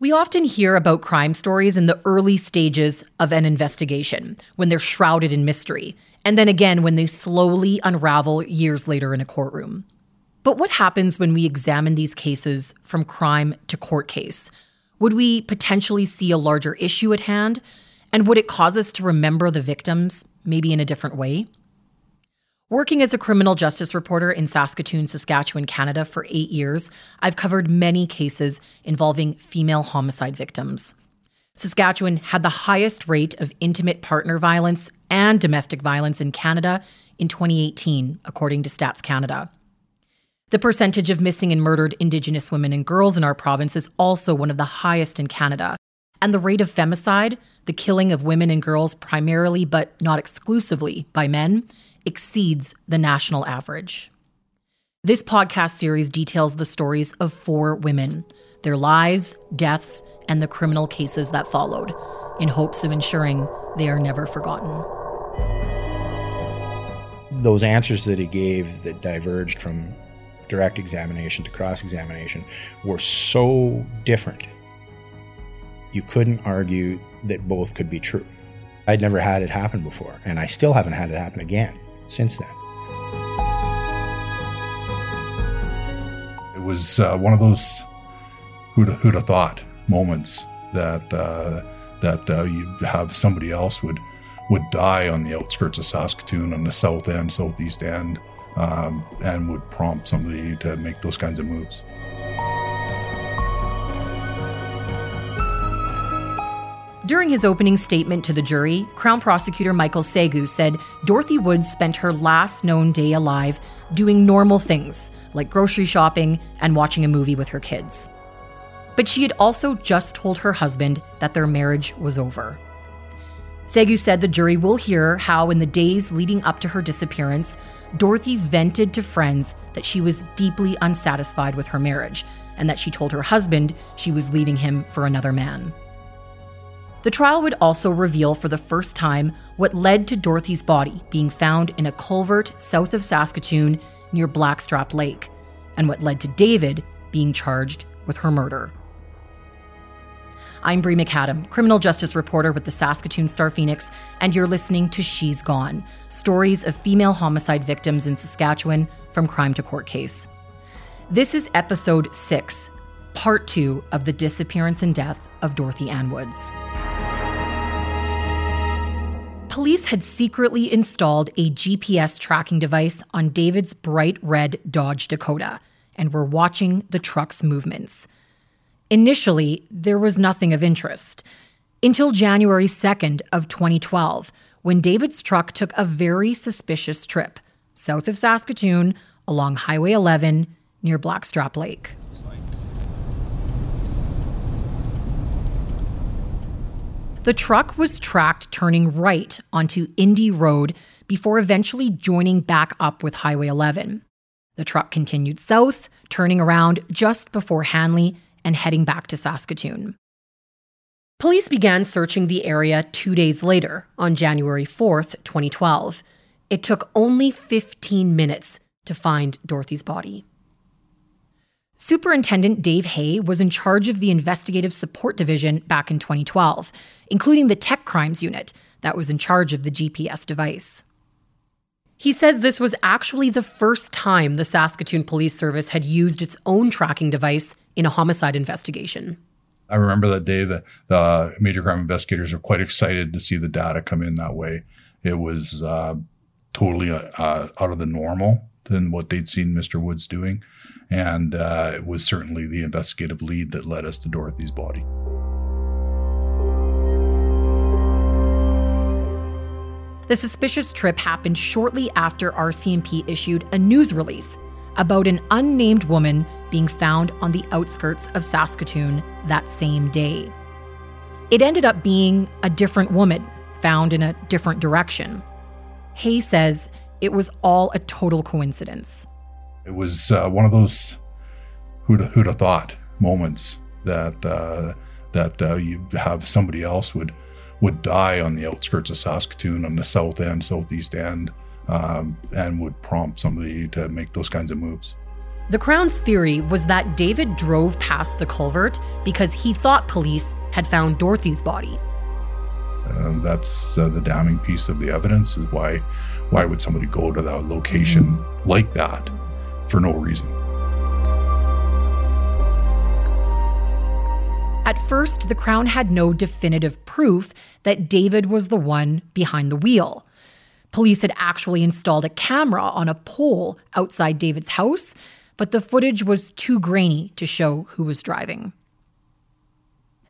We often hear about crime stories in the early stages of an investigation, when they're shrouded in mystery, and then again when they slowly unravel years later in a courtroom. But what happens when we examine these cases from crime to court case? Would we potentially see a larger issue at hand? And would it cause us to remember the victims, maybe in a different way? Working as a criminal justice reporter in Saskatoon, Saskatchewan, Canada for eight years, I've covered many cases involving female homicide victims. Saskatchewan had the highest rate of intimate partner violence and domestic violence in Canada in 2018, according to Stats Canada. The percentage of missing and murdered Indigenous women and girls in our province is also one of the highest in Canada. And the rate of femicide, the killing of women and girls primarily but not exclusively by men, exceeds the national average. This podcast series details the stories of four women, their lives, deaths, and the criminal cases that followed, in hopes of ensuring they are never forgotten. Those answers that he gave that diverged from direct examination to cross examination were so different. You couldn't argue that both could be true. I'd never had it happen before, and I still haven't had it happen again since then. It was uh, one of those who'd, who'd have thought moments that uh, that uh, you'd have somebody else would would die on the outskirts of Saskatoon on the south end, southeast end, um, and would prompt somebody to make those kinds of moves. During his opening statement to the jury, Crown Prosecutor Michael Segu said Dorothy Woods spent her last known day alive doing normal things, like grocery shopping and watching a movie with her kids. But she had also just told her husband that their marriage was over. Segu said the jury will hear how, in the days leading up to her disappearance, Dorothy vented to friends that she was deeply unsatisfied with her marriage and that she told her husband she was leaving him for another man. The trial would also reveal for the first time what led to Dorothy's body being found in a culvert south of Saskatoon near Blackstrap Lake, and what led to David being charged with her murder. I'm Bre McAdam, criminal justice reporter with the Saskatoon Star Phoenix, and you're listening to She's Gone Stories of Female Homicide Victims in Saskatchewan from Crime to Court Case. This is episode six, part two of the disappearance and death of Dorothy Ann Woods. Police had secretly installed a GPS tracking device on David's bright red Dodge Dakota and were watching the truck's movements. Initially, there was nothing of interest until January 2nd of 2012 when David's truck took a very suspicious trip south of Saskatoon along Highway 11 near Blackstrap Lake. The truck was tracked turning right onto Indy Road before eventually joining back up with Highway 11. The truck continued south, turning around just before Hanley and heading back to Saskatoon. Police began searching the area two days later, on January 4th, 2012. It took only 15 minutes to find Dorothy's body. Superintendent Dave Hay was in charge of the Investigative Support Division back in 2012, including the Tech Crimes Unit that was in charge of the GPS device. He says this was actually the first time the Saskatoon Police Service had used its own tracking device in a homicide investigation. I remember that day the major crime investigators were quite excited to see the data come in that way. It was uh, totally uh, out of the normal than what they'd seen Mr. Woods doing. And uh, it was certainly the investigative lead that led us to Dorothy's body. The suspicious trip happened shortly after RCMP issued a news release about an unnamed woman being found on the outskirts of Saskatoon that same day. It ended up being a different woman found in a different direction. Hay says it was all a total coincidence. It was uh, one of those who'd, who'd have thought moments that uh, that uh, you have somebody else would would die on the outskirts of Saskatoon on the south end, southeast end, um, and would prompt somebody to make those kinds of moves. The Crown's theory was that David drove past the culvert because he thought police had found Dorothy's body. Uh, that's uh, the damning piece of the evidence. Is why why would somebody go to that location like that for no reason? At first, the Crown had no definitive proof that David was the one behind the wheel. Police had actually installed a camera on a pole outside David's house, but the footage was too grainy to show who was driving.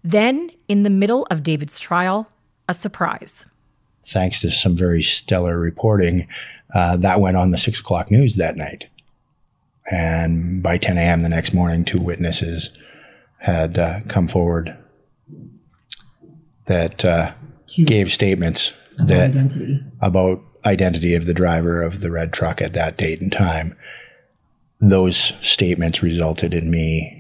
Then, in the middle of David's trial, a surprise. Thanks to some very stellar reporting, uh, that went on the six o'clock news that night. And by 10 a.m. the next morning, two witnesses had uh, come forward that uh, gave statements that identity. about identity of the driver of the red truck at that date and time. Those statements resulted in me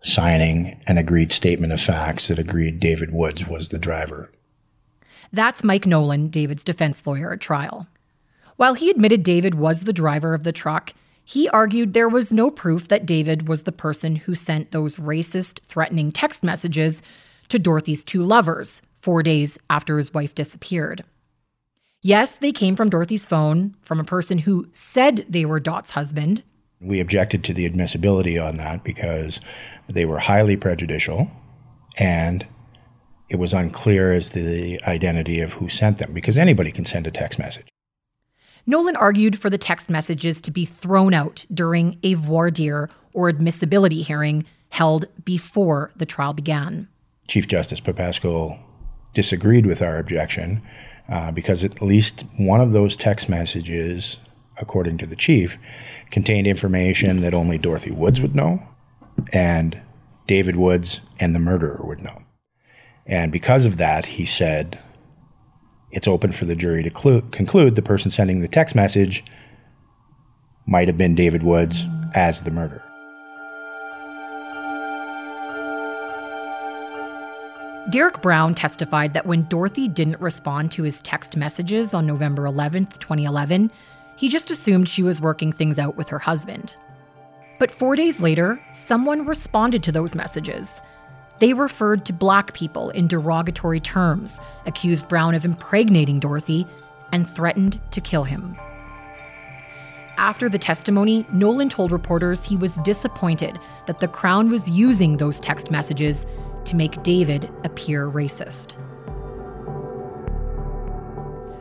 signing an agreed statement of facts that agreed David Woods was the driver. That's Mike Nolan, David's defense lawyer at trial. While he admitted David was the driver of the truck, he argued there was no proof that David was the person who sent those racist, threatening text messages to Dorothy's two lovers four days after his wife disappeared. Yes, they came from Dorothy's phone, from a person who said they were Dot's husband. We objected to the admissibility on that because they were highly prejudicial and it was unclear as to the identity of who sent them because anybody can send a text message. Nolan argued for the text messages to be thrown out during a voir dire or admissibility hearing held before the trial began. Chief Justice Popescul disagreed with our objection uh, because at least one of those text messages, according to the chief, contained information that only Dorothy Woods would know and David Woods and the murderer would know. And because of that, he said it's open for the jury to clu- conclude the person sending the text message might have been David Woods as the murderer. Derek Brown testified that when Dorothy didn't respond to his text messages on November 11th, 2011, he just assumed she was working things out with her husband. But four days later, someone responded to those messages. They referred to black people in derogatory terms, accused Brown of impregnating Dorothy, and threatened to kill him. After the testimony, Nolan told reporters he was disappointed that the Crown was using those text messages to make David appear racist.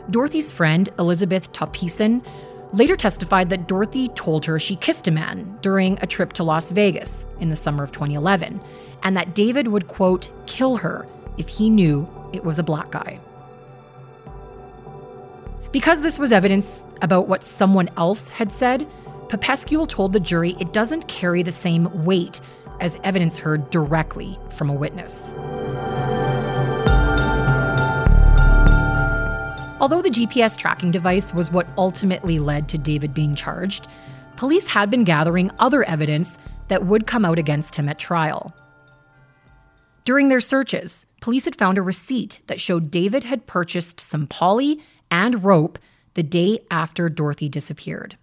Dorothy's friend, Elizabeth Topison, later testified that Dorothy told her she kissed a man during a trip to Las Vegas in the summer of 2011, and that David would, quote, kill her if he knew it was a black guy. Because this was evidence about what someone else had said, Popescul told the jury it doesn't carry the same weight as evidence heard directly from a witness. Although the GPS tracking device was what ultimately led to David being charged, police had been gathering other evidence that would come out against him at trial. During their searches, police had found a receipt that showed David had purchased some poly and rope the day after Dorothy disappeared.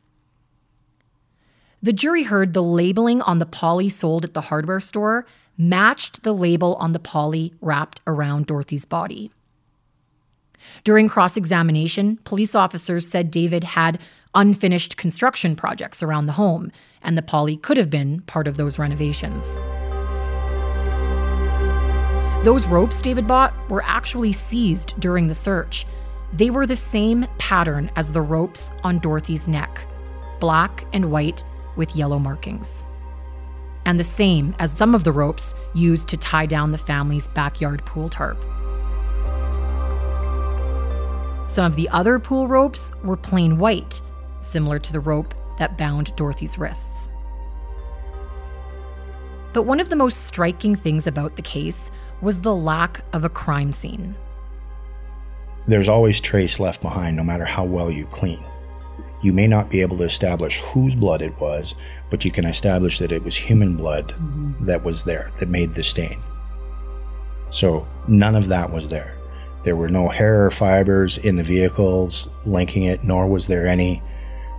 The jury heard the labeling on the poly sold at the hardware store matched the label on the poly wrapped around Dorothy's body. During cross examination, police officers said David had unfinished construction projects around the home, and the poly could have been part of those renovations. Those ropes David bought were actually seized during the search. They were the same pattern as the ropes on Dorothy's neck black and white with yellow markings. And the same as some of the ropes used to tie down the family's backyard pool tarp. Some of the other pool ropes were plain white, similar to the rope that bound Dorothy's wrists. But one of the most striking things about the case was the lack of a crime scene. There's always trace left behind, no matter how well you clean. You may not be able to establish whose blood it was, but you can establish that it was human blood mm-hmm. that was there, that made the stain. So none of that was there. There were no hair fibers in the vehicles linking it, nor was there any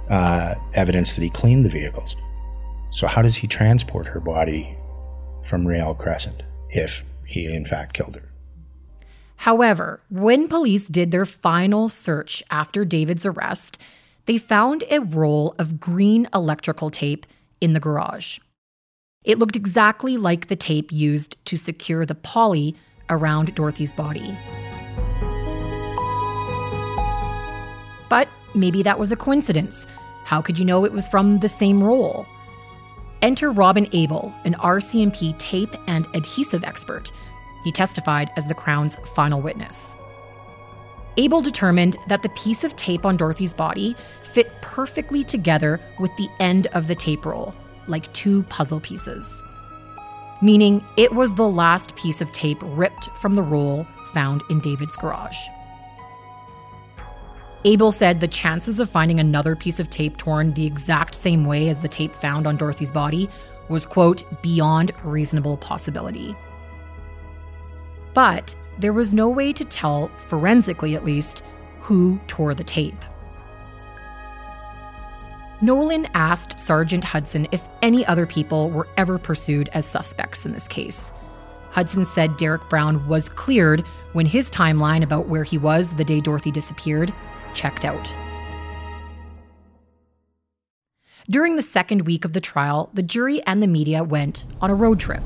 uh, evidence that he cleaned the vehicles. So, how does he transport her body from Riel Crescent if he, in fact, killed her? However, when police did their final search after David's arrest, they found a roll of green electrical tape in the garage. It looked exactly like the tape used to secure the poly around Dorothy's body. But maybe that was a coincidence. How could you know it was from the same roll? Enter Robin Abel, an RCMP tape and adhesive expert. He testified as the Crown's final witness. Abel determined that the piece of tape on Dorothy's body fit perfectly together with the end of the tape roll, like two puzzle pieces. Meaning it was the last piece of tape ripped from the roll found in David's garage. Abel said the chances of finding another piece of tape torn the exact same way as the tape found on Dorothy's body was, quote, beyond reasonable possibility. But there was no way to tell, forensically at least, who tore the tape. Nolan asked Sergeant Hudson if any other people were ever pursued as suspects in this case. Hudson said Derek Brown was cleared when his timeline about where he was the day Dorothy disappeared checked out. During the second week of the trial, the jury and the media went on a road trip.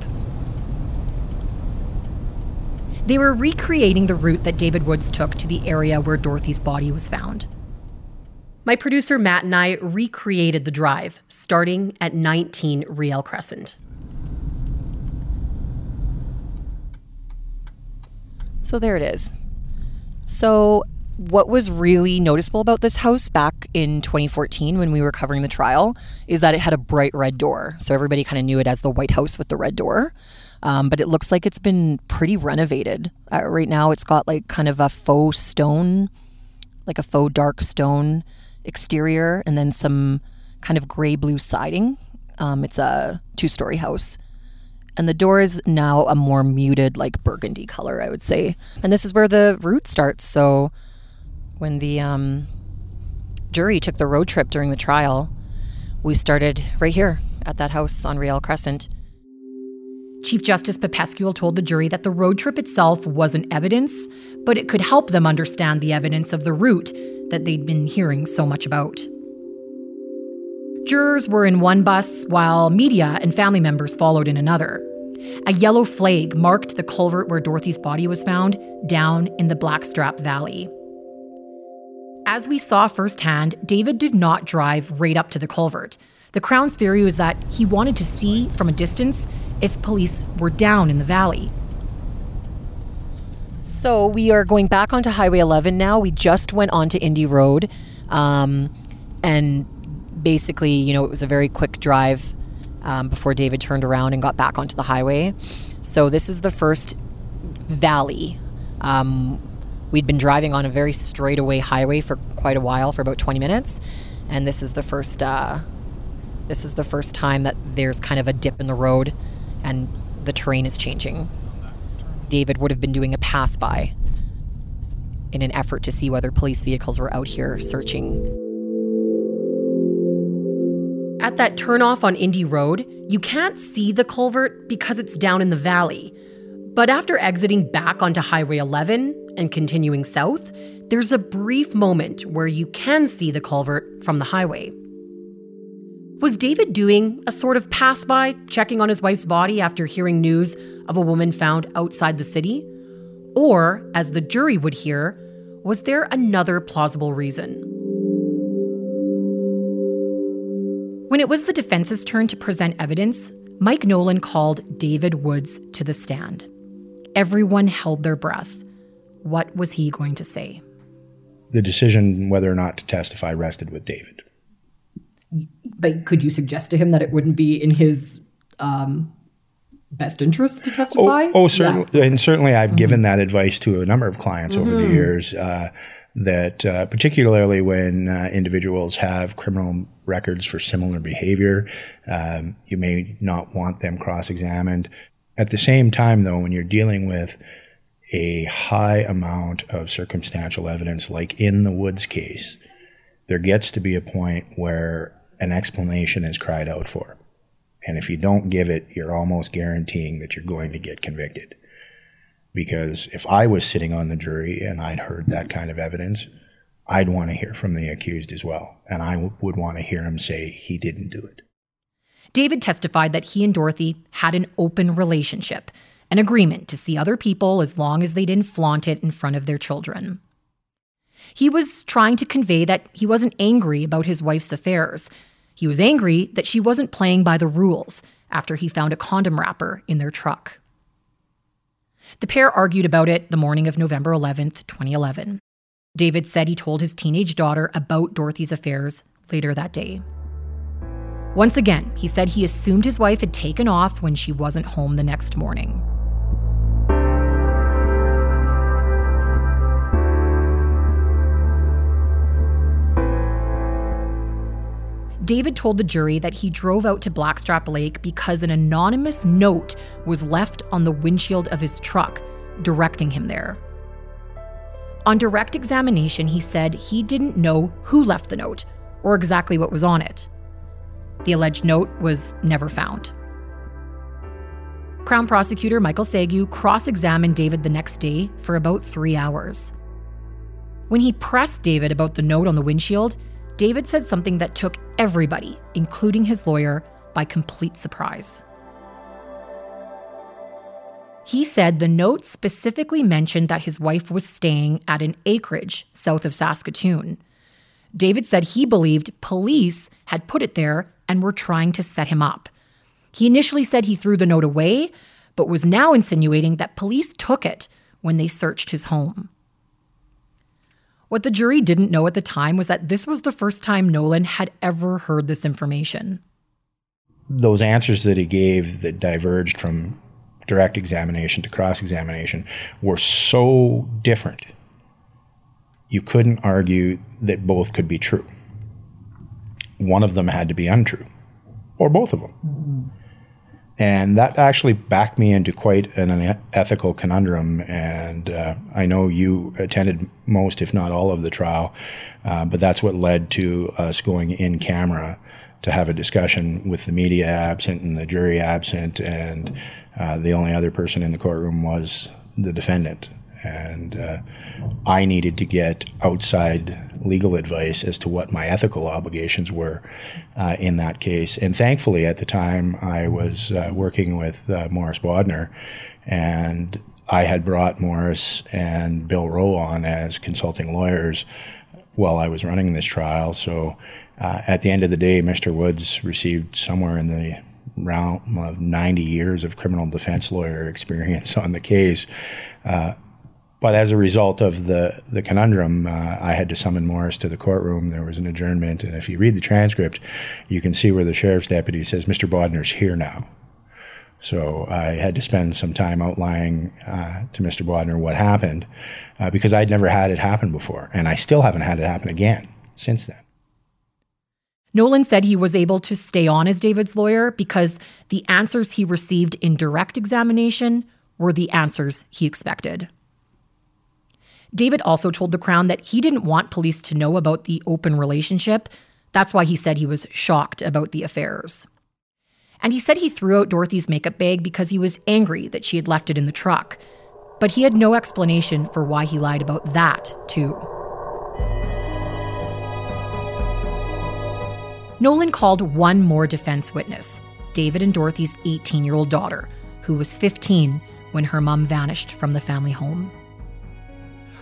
They were recreating the route that David Woods took to the area where Dorothy's body was found. My producer Matt and I recreated the drive, starting at 19 Riel Crescent. So there it is. So what was really noticeable about this house back in 2014 when we were covering the trial is that it had a bright red door. So everybody kind of knew it as the White House with the red door. Um, but it looks like it's been pretty renovated. Uh, right now, it's got like kind of a faux stone, like a faux dark stone exterior, and then some kind of gray blue siding. Um, it's a two story house. And the door is now a more muted, like burgundy color, I would say. And this is where the route starts. So when the um, jury took the road trip during the trial, we started right here at that house on Riel Crescent. Chief Justice Popescul told the jury that the road trip itself wasn't evidence, but it could help them understand the evidence of the route that they'd been hearing so much about. Jurors were in one bus while media and family members followed in another. A yellow flag marked the culvert where Dorothy's body was found down in the Blackstrap Valley. As we saw firsthand, David did not drive right up to the culvert. The Crown's theory was that he wanted to see from a distance if police were down in the valley. So we are going back onto Highway 11 now. We just went onto Indy Road. Um, and basically, you know, it was a very quick drive um, before David turned around and got back onto the highway. So this is the first valley. Um, We'd been driving on a very straightaway highway for quite a while, for about 20 minutes, and this is the first uh, this is the first time that there's kind of a dip in the road, and the terrain is changing. David would have been doing a pass by in an effort to see whether police vehicles were out here searching. At that turnoff on Indy Road, you can't see the culvert because it's down in the valley. But after exiting back onto Highway 11, and continuing south, there's a brief moment where you can see the culvert from the highway. Was David doing a sort of pass by, checking on his wife's body after hearing news of a woman found outside the city? Or, as the jury would hear, was there another plausible reason? When it was the defense's turn to present evidence, Mike Nolan called David Woods to the stand. Everyone held their breath what was he going to say? The decision whether or not to testify rested with David. But could you suggest to him that it wouldn't be in his um, best interest to testify? Oh, oh certainly. Yeah. And certainly I've mm-hmm. given that advice to a number of clients mm-hmm. over the mm-hmm. years. Uh, that uh, particularly when uh, individuals have criminal records for similar behavior, um, you may not want them cross examined. At the same time, though, when you're dealing with a high amount of circumstantial evidence, like in the Woods case, there gets to be a point where an explanation is cried out for. And if you don't give it, you're almost guaranteeing that you're going to get convicted. Because if I was sitting on the jury and I'd heard that kind of evidence, I'd want to hear from the accused as well. And I w- would want to hear him say he didn't do it. David testified that he and Dorothy had an open relationship, an agreement to see other people as long as they didn't flaunt it in front of their children. He was trying to convey that he wasn't angry about his wife's affairs. He was angry that she wasn't playing by the rules after he found a condom wrapper in their truck. The pair argued about it the morning of November 11th, 2011. David said he told his teenage daughter about Dorothy's affairs later that day. Once again, he said he assumed his wife had taken off when she wasn't home the next morning. David told the jury that he drove out to Blackstrap Lake because an anonymous note was left on the windshield of his truck, directing him there. On direct examination, he said he didn't know who left the note or exactly what was on it. The alleged note was never found. Crown prosecutor Michael Segu cross examined David the next day for about three hours. When he pressed David about the note on the windshield, David said something that took everybody, including his lawyer, by complete surprise. He said the note specifically mentioned that his wife was staying at an acreage south of Saskatoon. David said he believed police had put it there and were trying to set him up. He initially said he threw the note away, but was now insinuating that police took it when they searched his home. What the jury didn't know at the time was that this was the first time Nolan had ever heard this information. Those answers that he gave that diverged from direct examination to cross examination were so different. You couldn't argue that both could be true. One of them had to be untrue, or both of them. Mm-hmm. And that actually backed me into quite an ethical conundrum. And uh, I know you attended most, if not all, of the trial, uh, but that's what led to us going in camera to have a discussion with the media absent and the jury absent. And uh, the only other person in the courtroom was the defendant and uh, I needed to get outside legal advice as to what my ethical obligations were uh, in that case. And thankfully, at the time, I was uh, working with uh, Morris Bodnar, and I had brought Morris and Bill Rowe on as consulting lawyers while I was running this trial. So uh, at the end of the day, Mr. Woods received somewhere in the realm of 90 years of criminal defense lawyer experience on the case. Uh, but as a result of the the conundrum, uh, I had to summon Morris to the courtroom. There was an adjournment, and if you read the transcript, you can see where the sheriff's deputy says, "Mr. Bodnar's here now." So I had to spend some time outlining uh, to Mr. Bodnar what happened, uh, because I'd never had it happen before, and I still haven't had it happen again since then. Nolan said he was able to stay on as David's lawyer because the answers he received in direct examination were the answers he expected. David also told the Crown that he didn't want police to know about the open relationship. That's why he said he was shocked about the affairs. And he said he threw out Dorothy's makeup bag because he was angry that she had left it in the truck. But he had no explanation for why he lied about that, too. Nolan called one more defense witness, David and Dorothy's 18 year old daughter, who was 15 when her mom vanished from the family home.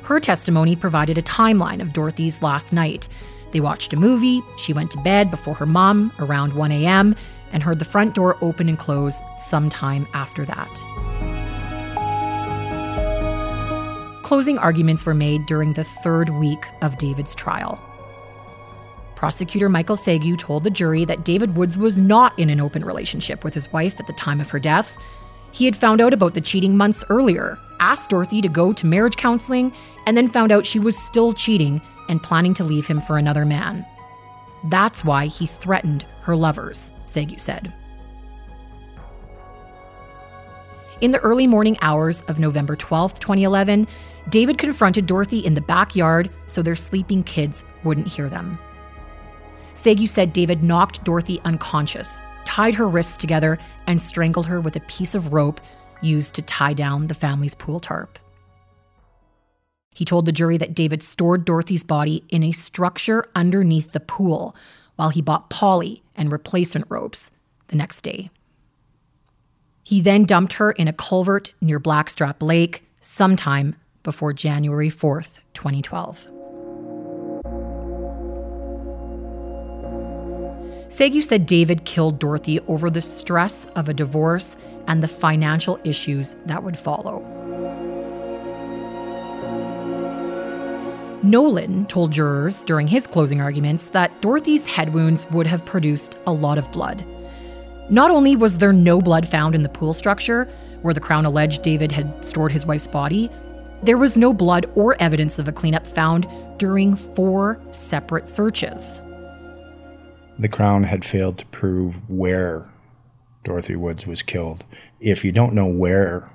Her testimony provided a timeline of Dorothy's last night. They watched a movie, she went to bed before her mom around 1 a.m., and heard the front door open and close sometime after that. Closing arguments were made during the third week of David's trial. Prosecutor Michael Segu told the jury that David Woods was not in an open relationship with his wife at the time of her death. He had found out about the cheating months earlier, asked Dorothy to go to marriage counseling, and then found out she was still cheating and planning to leave him for another man. That's why he threatened her lovers, Segu said. In the early morning hours of November 12, 2011, David confronted Dorothy in the backyard so their sleeping kids wouldn't hear them. Segu said David knocked Dorothy unconscious, tied her wrists together, and strangled her with a piece of rope used to tie down the family's pool tarp. He told the jury that David stored Dorothy's body in a structure underneath the pool while he bought poly and replacement ropes the next day. He then dumped her in a culvert near Blackstrap Lake sometime before January 4th, 2012. Segu said David killed Dorothy over the stress of a divorce and the financial issues that would follow. Nolan told jurors during his closing arguments that Dorothy's head wounds would have produced a lot of blood. Not only was there no blood found in the pool structure, where the Crown alleged David had stored his wife's body, there was no blood or evidence of a cleanup found during four separate searches. The Crown had failed to prove where Dorothy Woods was killed. If you don't know where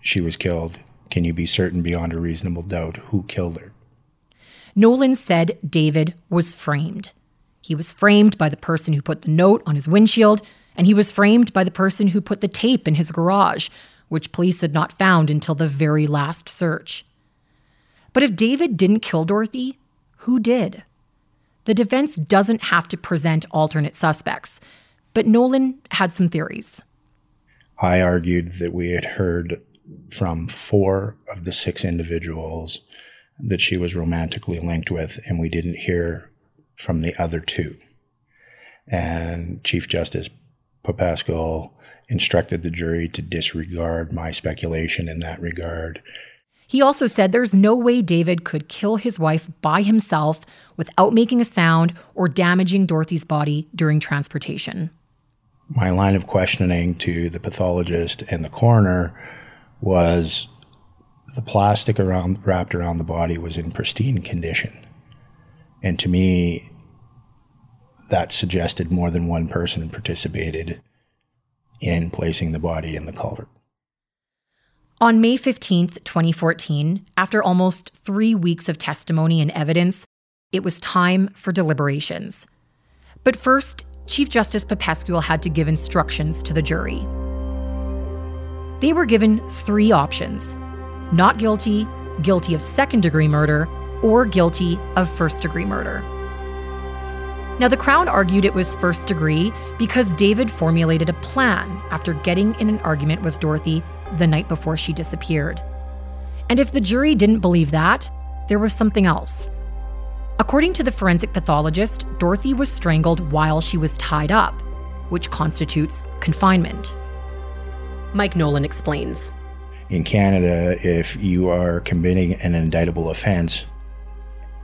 she was killed, can you be certain beyond a reasonable doubt who killed her? Nolan said David was framed. He was framed by the person who put the note on his windshield, and he was framed by the person who put the tape in his garage, which police had not found until the very last search. But if David didn't kill Dorothy, who did? The defense doesn't have to present alternate suspects, but Nolan had some theories. I argued that we had heard from four of the six individuals that she was romantically linked with, and we didn't hear from the other two. And Chief Justice Popescul instructed the jury to disregard my speculation in that regard. He also said there's no way David could kill his wife by himself without making a sound or damaging Dorothy's body during transportation. My line of questioning to the pathologist and the coroner was the plastic around wrapped around the body was in pristine condition. And to me, that suggested more than one person participated in placing the body in the culvert. On May 15th, 2014, after almost three weeks of testimony and evidence, it was time for deliberations. But first, Chief Justice Popescul had to give instructions to the jury. They were given three options not guilty, guilty of second degree murder, or guilty of first degree murder. Now, the Crown argued it was first degree because David formulated a plan after getting in an argument with Dorothy the night before she disappeared. And if the jury didn't believe that, there was something else. According to the forensic pathologist, Dorothy was strangled while she was tied up, which constitutes confinement. Mike Nolan explains. In Canada, if you are committing an indictable offense,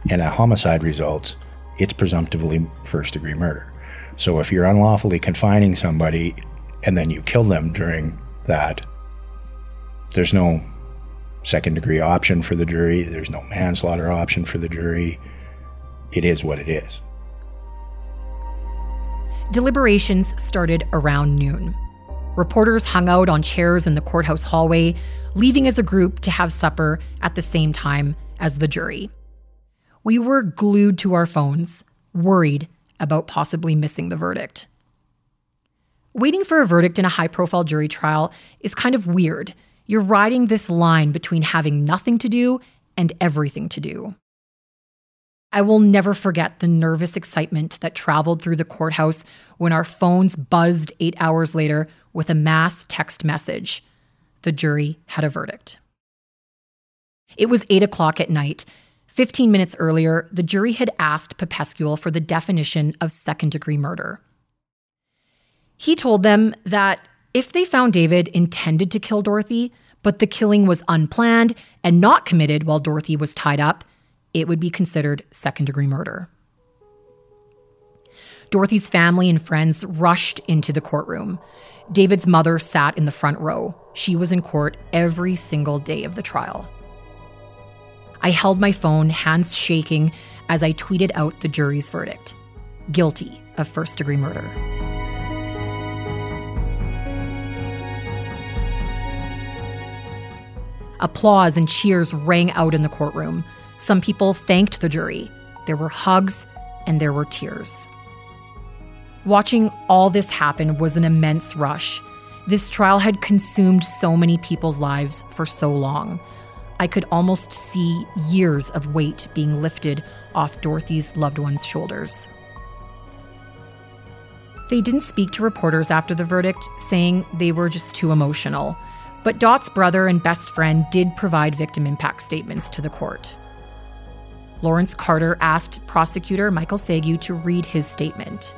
and a homicide results, it's presumptively first degree murder. So if you're unlawfully confining somebody and then you kill them during that, there's no second degree option for the jury, there's no manslaughter option for the jury. It is what it is. Deliberations started around noon. Reporters hung out on chairs in the courthouse hallway, leaving as a group to have supper at the same time as the jury. We were glued to our phones, worried about possibly missing the verdict. Waiting for a verdict in a high profile jury trial is kind of weird. You're riding this line between having nothing to do and everything to do. I will never forget the nervous excitement that traveled through the courthouse when our phones buzzed eight hours later with a mass text message. The jury had a verdict. It was eight o'clock at night, 15 minutes earlier, the jury had asked Popescul for the definition of second degree murder. He told them that if they found David intended to kill Dorothy, but the killing was unplanned and not committed while Dorothy was tied up, it would be considered second degree murder. Dorothy's family and friends rushed into the courtroom. David's mother sat in the front row. She was in court every single day of the trial. I held my phone, hands shaking, as I tweeted out the jury's verdict guilty of first degree murder. Applause and cheers rang out in the courtroom. Some people thanked the jury. There were hugs and there were tears. Watching all this happen was an immense rush. This trial had consumed so many people's lives for so long. I could almost see years of weight being lifted off Dorothy's loved ones' shoulders. They didn't speak to reporters after the verdict, saying they were just too emotional. But Dot's brother and best friend did provide victim impact statements to the court. Lawrence Carter asked prosecutor Michael Segu to read his statement.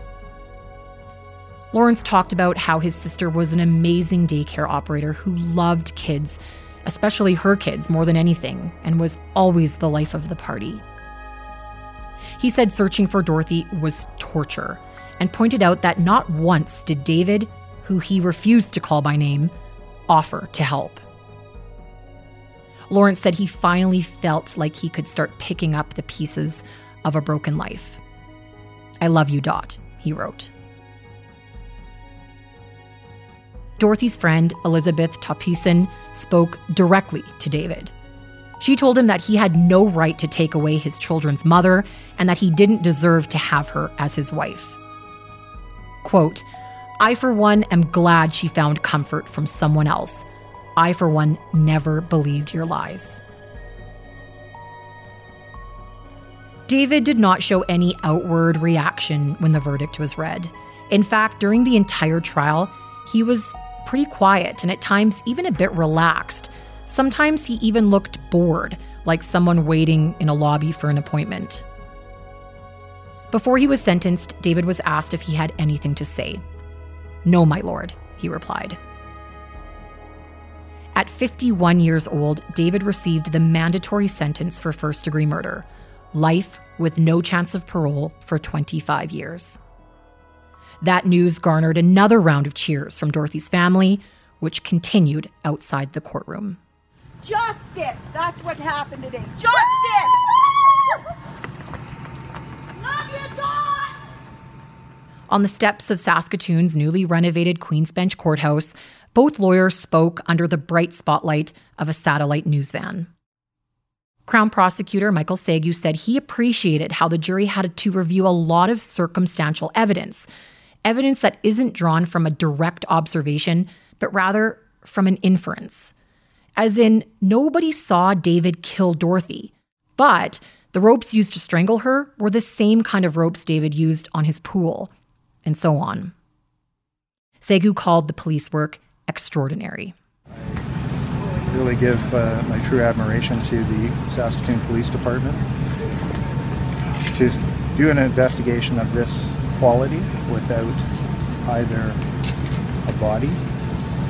Lawrence talked about how his sister was an amazing daycare operator who loved kids, especially her kids, more than anything, and was always the life of the party. He said searching for Dorothy was torture and pointed out that not once did David, who he refused to call by name, offer to help. Lawrence said he finally felt like he could start picking up the pieces of a broken life. I love you, Dot, he wrote. Dorothy's friend, Elizabeth Topison, spoke directly to David. She told him that he had no right to take away his children's mother and that he didn't deserve to have her as his wife. Quote, I, for one, am glad she found comfort from someone else. I, for one, never believed your lies. David did not show any outward reaction when the verdict was read. In fact, during the entire trial, he was pretty quiet and at times even a bit relaxed. Sometimes he even looked bored, like someone waiting in a lobby for an appointment. Before he was sentenced, David was asked if he had anything to say. No, my lord, he replied. At 51 years old, David received the mandatory sentence for first degree murder life with no chance of parole for 25 years. That news garnered another round of cheers from Dorothy's family, which continued outside the courtroom. Justice! That's what happened today. Justice! Love you, God! On the steps of Saskatoon's newly renovated Queens Bench Courthouse, both lawyers spoke under the bright spotlight of a satellite news van. Crown prosecutor Michael Segu said he appreciated how the jury had to review a lot of circumstantial evidence, evidence that isn't drawn from a direct observation, but rather from an inference. As in, nobody saw David kill Dorothy, but the ropes used to strangle her were the same kind of ropes David used on his pool, and so on. Segu called the police work extraordinary. I really give uh, my true admiration to the Saskatoon Police Department to do an investigation of this quality without either a body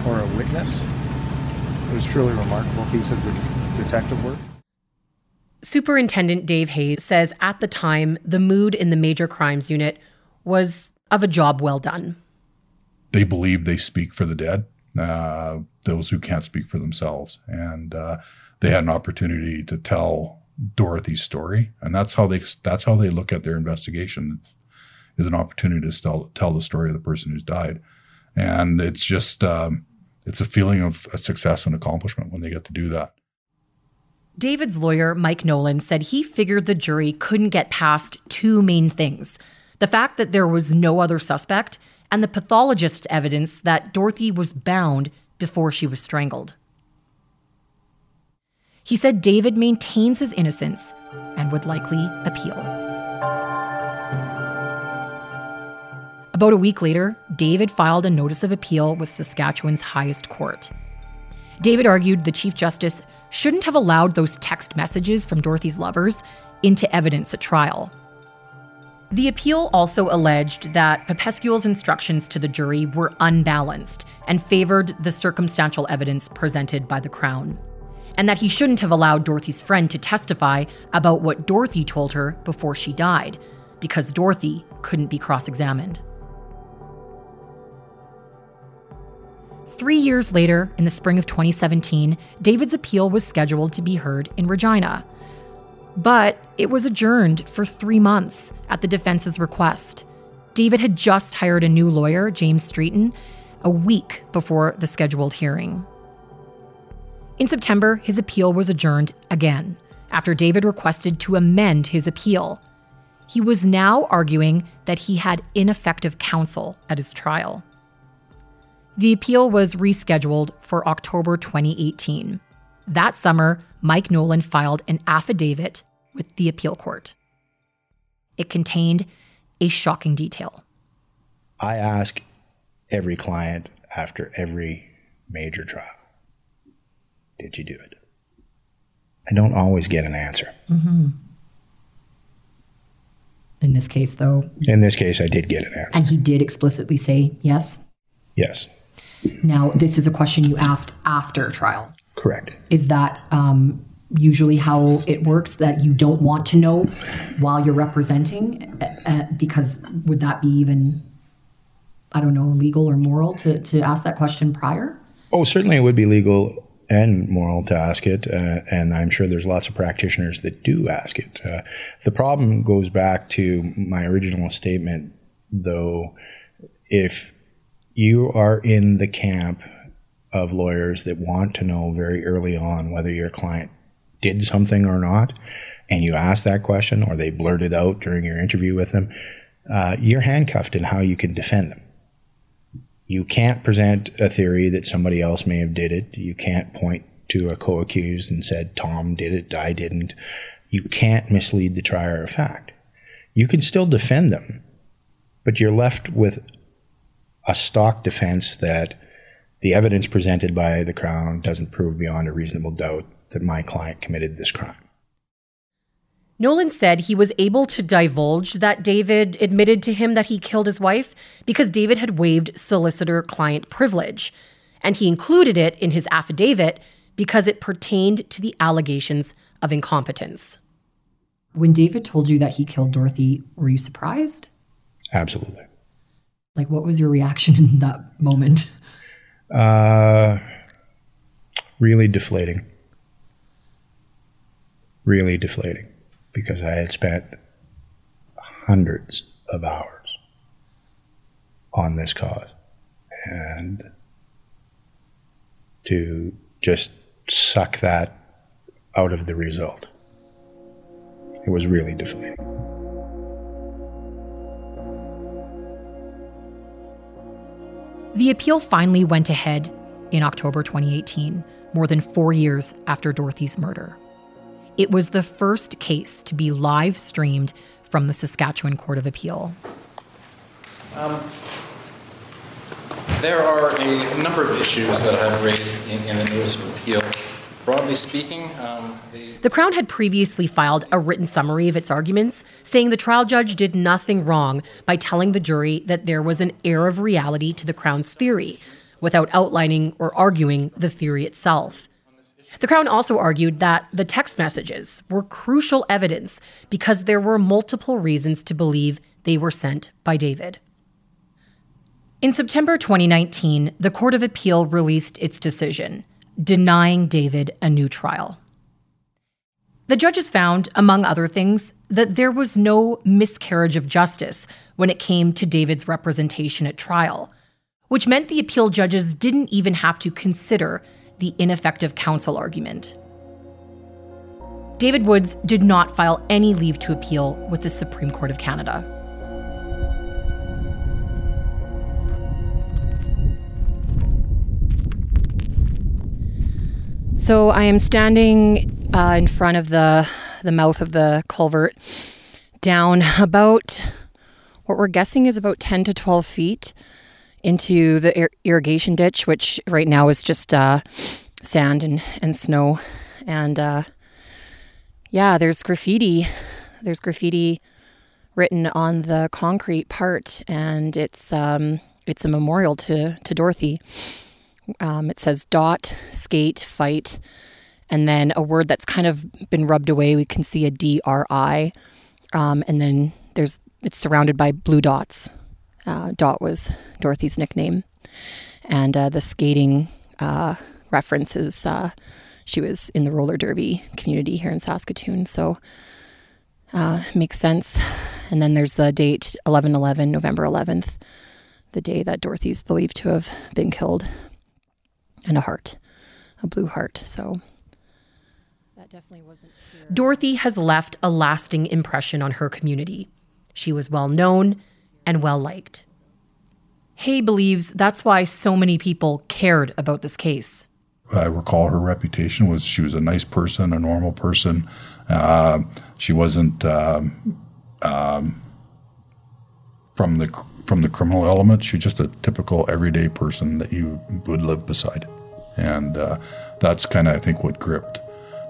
or a witness. It was truly a remarkable piece of detective work. Superintendent Dave Hayes says at the time, the mood in the major crimes unit was of a job well done. They believe they speak for the dead, uh, those who can't speak for themselves. And uh, they had an opportunity to tell Dorothy's story. And that's how they that's how they look at their investigation is an opportunity to tell, tell the story of the person who's died. And it's just um, it's a feeling of a success and accomplishment when they get to do that. David's lawyer, Mike Nolan, said he figured the jury couldn't get past two main things the fact that there was no other suspect, and the pathologist's evidence that Dorothy was bound before she was strangled. He said David maintains his innocence and would likely appeal. About a week later, David filed a notice of appeal with Saskatchewan's highest court. David argued the Chief Justice shouldn't have allowed those text messages from Dorothy's lovers into evidence at trial. The appeal also alleged that Popescul's instructions to the jury were unbalanced and favored the circumstantial evidence presented by the Crown, and that he shouldn't have allowed Dorothy's friend to testify about what Dorothy told her before she died, because Dorothy couldn't be cross examined. Three years later, in the spring of 2017, David's appeal was scheduled to be heard in Regina. But it was adjourned for three months at the defense's request. David had just hired a new lawyer, James Streeton, a week before the scheduled hearing. In September, his appeal was adjourned again after David requested to amend his appeal. He was now arguing that he had ineffective counsel at his trial. The appeal was rescheduled for October 2018. That summer, Mike Nolan filed an affidavit with the appeal court. It contained a shocking detail. I ask every client after every major trial Did you do it? I don't always get an answer. Mm-hmm. In this case, though. In this case, I did get an answer. And he did explicitly say yes? Yes. Now, this is a question you asked after trial. Correct. Is that um, usually how it works that you don't want to know while you're representing? Uh, uh, because would that be even, I don't know, legal or moral to, to ask that question prior? Oh, certainly it would be legal and moral to ask it, uh, and I'm sure there's lots of practitioners that do ask it. Uh, the problem goes back to my original statement, though, if you are in the camp of lawyers that want to know very early on whether your client did something or not, and you ask that question or they blurt it out during your interview with them, uh, you're handcuffed in how you can defend them. You can't present a theory that somebody else may have did it. You can't point to a co-accused and said Tom did it, I didn't. You can't mislead the trier of fact. You can still defend them, but you're left with a stock defense that the evidence presented by the Crown doesn't prove beyond a reasonable doubt that my client committed this crime. Nolan said he was able to divulge that David admitted to him that he killed his wife because David had waived solicitor client privilege. And he included it in his affidavit because it pertained to the allegations of incompetence. When David told you that he killed Dorothy, were you surprised? Absolutely. Like, what was your reaction in that moment? Uh, really deflating. Really deflating because I had spent hundreds of hours on this cause. And to just suck that out of the result, it was really deflating. The appeal finally went ahead in October 2018, more than four years after Dorothy's murder. It was the first case to be live streamed from the Saskatchewan Court of Appeal. Um, there are a number of issues that I've raised in, in the notice of appeal. Broadly speaking, um, the, the Crown had previously filed a written summary of its arguments, saying the trial judge did nothing wrong by telling the jury that there was an air of reality to the Crown's theory, without outlining or arguing the theory itself. The Crown also argued that the text messages were crucial evidence because there were multiple reasons to believe they were sent by David. In September 2019, the Court of Appeal released its decision, denying David a new trial. The judges found, among other things, that there was no miscarriage of justice when it came to David's representation at trial, which meant the appeal judges didn't even have to consider the ineffective counsel argument. David Woods did not file any leave to appeal with the Supreme Court of Canada. So I am standing uh, in front of the the mouth of the culvert, down about what we're guessing is about ten to twelve feet into the ir- irrigation ditch, which right now is just uh, sand and, and snow. And uh, yeah, there's graffiti. There's graffiti written on the concrete part, and it's um, it's a memorial to to Dorothy. Um, it says dot skate fight, and then a word that's kind of been rubbed away. We can see a D R I, um, and then there's it's surrounded by blue dots. Uh, Dot was Dorothy's nickname, and uh, the skating uh, reference is uh, she was in the roller derby community here in Saskatoon, so uh, makes sense. And then there's the date 11 11, November 11th, the day that Dorothy's believed to have been killed, and a heart, a blue heart. So that definitely wasn't here. Dorothy has left a lasting impression on her community. She was well known and well liked. Hay believes that's why so many people cared about this case. I recall her reputation was she was a nice person, a normal person. Uh, she wasn't um, um, from the from the criminal element. She's just a typical everyday person that you would live beside, and uh, that's kind of I think what gripped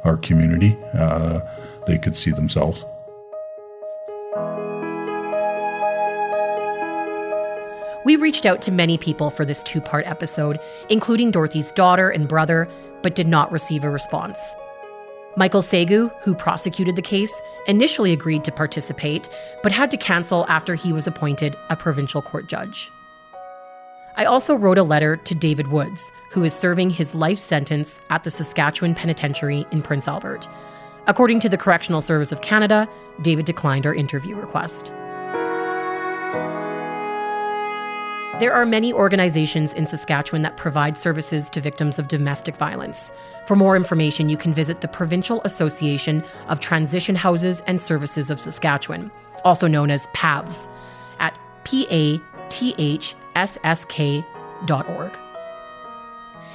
our community. Uh, they could see themselves. We reached out to many people for this two part episode, including Dorothy's daughter and brother, but did not receive a response. Michael Segu, who prosecuted the case, initially agreed to participate, but had to cancel after he was appointed a provincial court judge. I also wrote a letter to David Woods, who is serving his life sentence at the Saskatchewan Penitentiary in Prince Albert. According to the Correctional Service of Canada, David declined our interview request. There are many organizations in Saskatchewan that provide services to victims of domestic violence. For more information, you can visit the Provincial Association of Transition Houses and Services of Saskatchewan, also known as PATHS, at pathssk.org.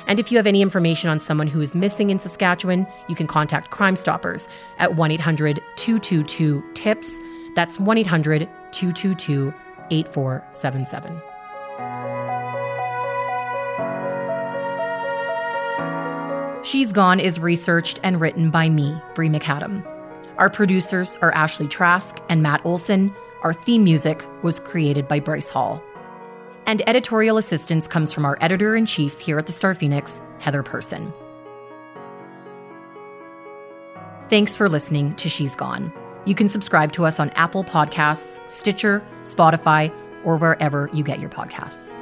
And if you have any information on someone who is missing in Saskatchewan, you can contact Crime Stoppers at 1 800 222 TIPS. That's 1 800 222 8477. She's Gone is researched and written by me, Bre McAdam. Our producers are Ashley Trask and Matt Olson. Our theme music was created by Bryce Hall. And editorial assistance comes from our editor in chief here at the Star Phoenix, Heather Persson. Thanks for listening to She's Gone. You can subscribe to us on Apple Podcasts, Stitcher, Spotify, or wherever you get your podcasts.